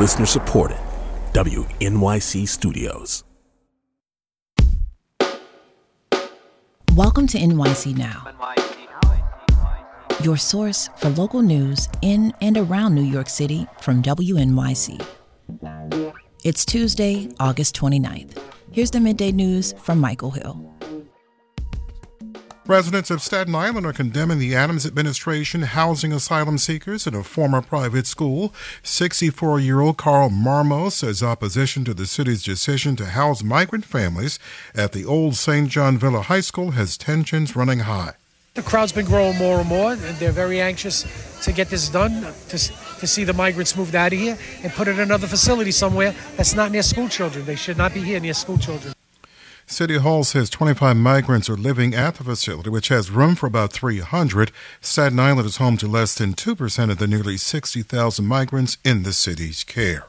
Listener supported. WNYC Studios. Welcome to NYC Now, your source for local news in and around New York City from WNYC. It's Tuesday, August 29th. Here's the midday news from Michael Hill. Residents of Staten Island are condemning the Adams administration housing asylum seekers in a former private school. 64 year old Carl Marmos says opposition to the city's decision to house migrant families at the old St. John Villa High School has tensions running high. The crowd's been growing more and more, and they're very anxious to get this done, to, to see the migrants moved out of here and put in another facility somewhere that's not near school children. They should not be here near school children. City Hall says 25 migrants are living at the facility, which has room for about 300. Staten Island is home to less than 2% of the nearly 60,000 migrants in the city's care.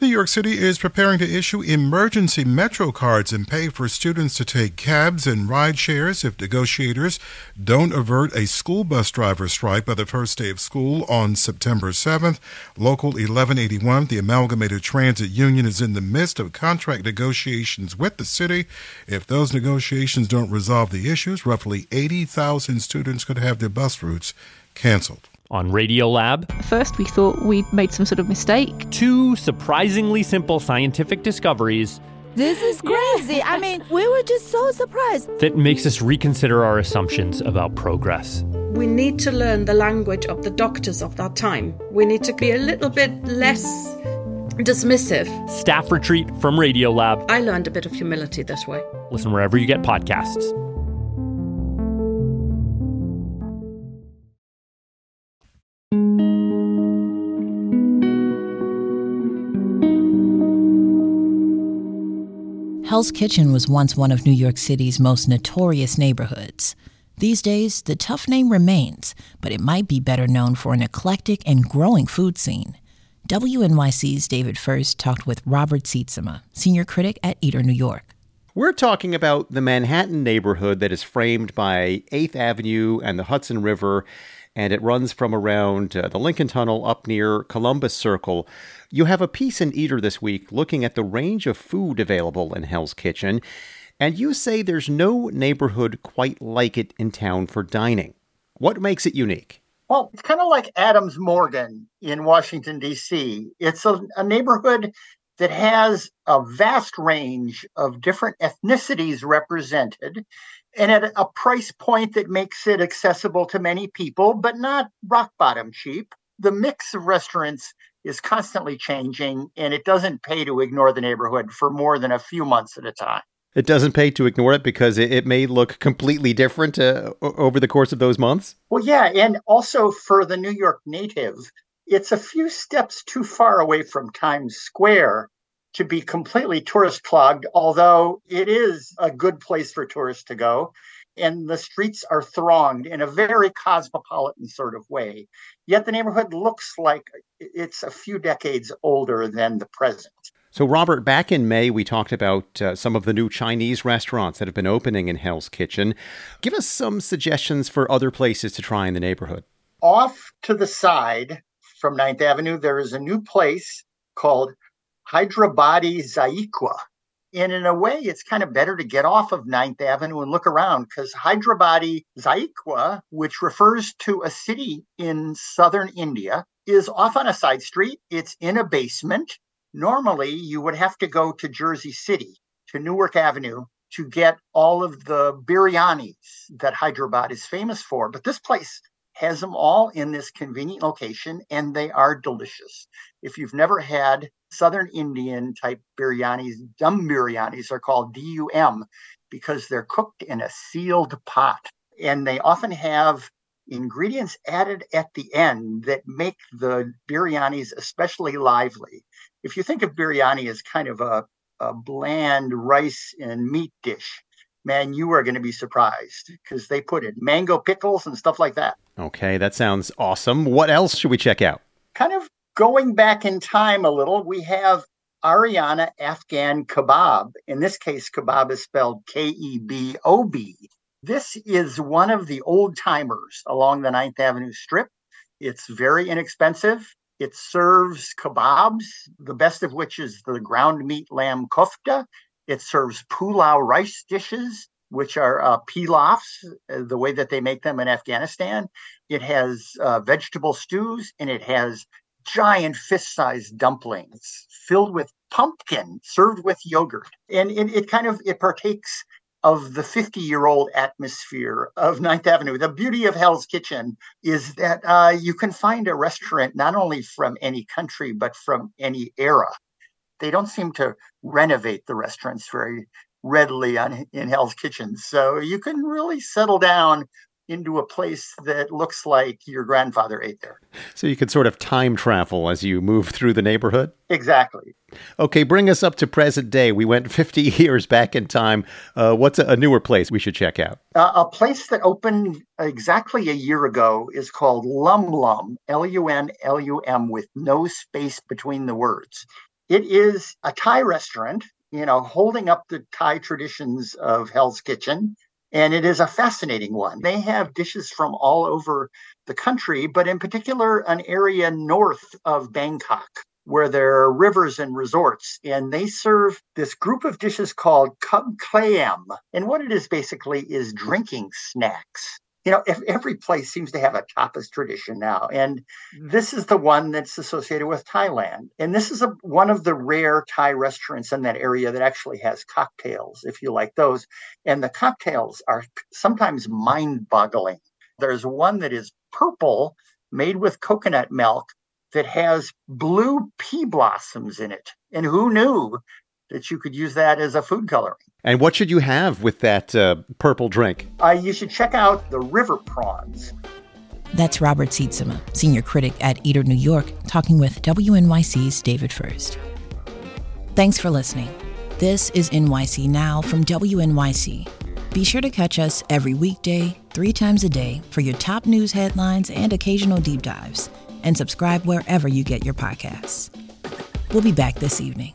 New York City is preparing to issue emergency Metro cards and pay for students to take cabs and ride shares if negotiators don't avert a school bus driver strike by the first day of school on September 7th. Local 1181, the Amalgamated Transit Union, is in the midst of contract negotiations with the city. If those negotiations don't resolve the issues, roughly 80,000 students could have their bus routes canceled on Radiolab. First, we thought we'd made some sort of mistake. Two surprisingly simple scientific discoveries. This is crazy. I mean, we were just so surprised. That makes us reconsider our assumptions about progress. We need to learn the language of the doctors of that time. We need to be a little bit less dismissive. Staff retreat from Radiolab. I learned a bit of humility this way. Listen wherever you get podcasts. Hell's Kitchen was once one of New York City's most notorious neighborhoods. These days, the tough name remains, but it might be better known for an eclectic and growing food scene. WNYC's David Furst talked with Robert Sietsema, senior critic at Eater New York. We're talking about the Manhattan neighborhood that is framed by 8th Avenue and the Hudson River, and it runs from around uh, the Lincoln Tunnel up near Columbus Circle. You have a piece in Eater this week looking at the range of food available in Hell's Kitchen, and you say there's no neighborhood quite like it in town for dining. What makes it unique? Well, it's kind of like Adams Morgan in Washington, D.C. It's a, a neighborhood that has a vast range of different ethnicities represented and at a price point that makes it accessible to many people, but not rock bottom cheap. The mix of restaurants is constantly changing, and it doesn't pay to ignore the neighborhood for more than a few months at a time. It doesn't pay to ignore it because it, it may look completely different uh, over the course of those months. Well, yeah. And also for the New York native, it's a few steps too far away from Times Square to be completely tourist clogged, although it is a good place for tourists to go and the streets are thronged in a very cosmopolitan sort of way. Yet the neighborhood looks like it's a few decades older than the present. So, Robert, back in May, we talked about uh, some of the new Chinese restaurants that have been opening in Hell's Kitchen. Give us some suggestions for other places to try in the neighborhood. Off to the side from 9th Avenue, there is a new place called Hyderabadi Zaiqa and in a way, it's kind of better to get off of Ninth Avenue and look around because Hyderabadi Zaiqa, which refers to a city in southern India, is off on a side street. It's in a basement. Normally, you would have to go to Jersey City, to Newark Avenue, to get all of the biryanis that Hyderabad is famous for. But this place has them all in this convenient location and they are delicious. If you've never had Southern Indian type biryanis, dum biryanis are called DUM because they're cooked in a sealed pot. And they often have ingredients added at the end that make the biryanis especially lively. If you think of biryani as kind of a, a bland rice and meat dish, man, you are going to be surprised because they put in mango pickles and stuff like that. Okay, that sounds awesome. What else should we check out? Kind of going back in time a little, we have Ariana Afghan Kebob. In this case, kebab is spelled K E B O B. This is one of the old timers along the Ninth Avenue Strip. It's very inexpensive It serves kebabs, the best of which is the ground meat lamb kofta. It serves pulao rice dishes, which are uh, pilafs, uh, the way that they make them in Afghanistan. It has uh, vegetable stews and it has giant fist sized dumplings filled with pumpkin served with yogurt. And it, it kind of, it partakes of the 50 year old atmosphere of Ninth Avenue. The beauty of Hell's Kitchen is that uh, you can find a restaurant not only from any country, but from any era. They don't seem to renovate the restaurants very readily on, in Hell's Kitchen. So you can really settle down into a place that looks like your grandfather ate there. So you can sort of time travel as you move through the neighborhood? Exactly. Okay, bring us up to present day. We went 50 years back in time. Uh, what's a, a, newer place we should check out? Uh, a place that opened exactly a year ago is called Lum Lum, L U N L U M, with no space between the words. It is a Thai restaurant, you know, holding up the Thai traditions of Hell's Kitchen and it is a fascinating one. They have dishes from all over the country, but in particular, an area north of Bangkok where there are rivers and resorts. And they serve this group of dishes called Kub Klaem. And what it is basically is drinking snacks you know, every place seems to have a tapas tradition now, and mm-hmm. this is the one that's associated with Thailand. And this is a, one of the rare Thai restaurants in that area that actually has cocktails, if you like those. And the cocktails are sometimes mind-boggling. There's one that is purple, made with coconut milk, that has blue pea blossoms in it. And who knew that you could use that as a food coloring? And what should you have with that uh, purple drink? Uh, you should check out the river prawns. That's Robert Sietsema, senior critic at Eater New York, talking with WNYC's David Furst. Thanks for listening. This is NYC Now from WNYC. Be sure to catch us every weekday, three times a day, for your top news headlines and occasional deep dives. And subscribe wherever you get your podcasts. We'll be back this evening.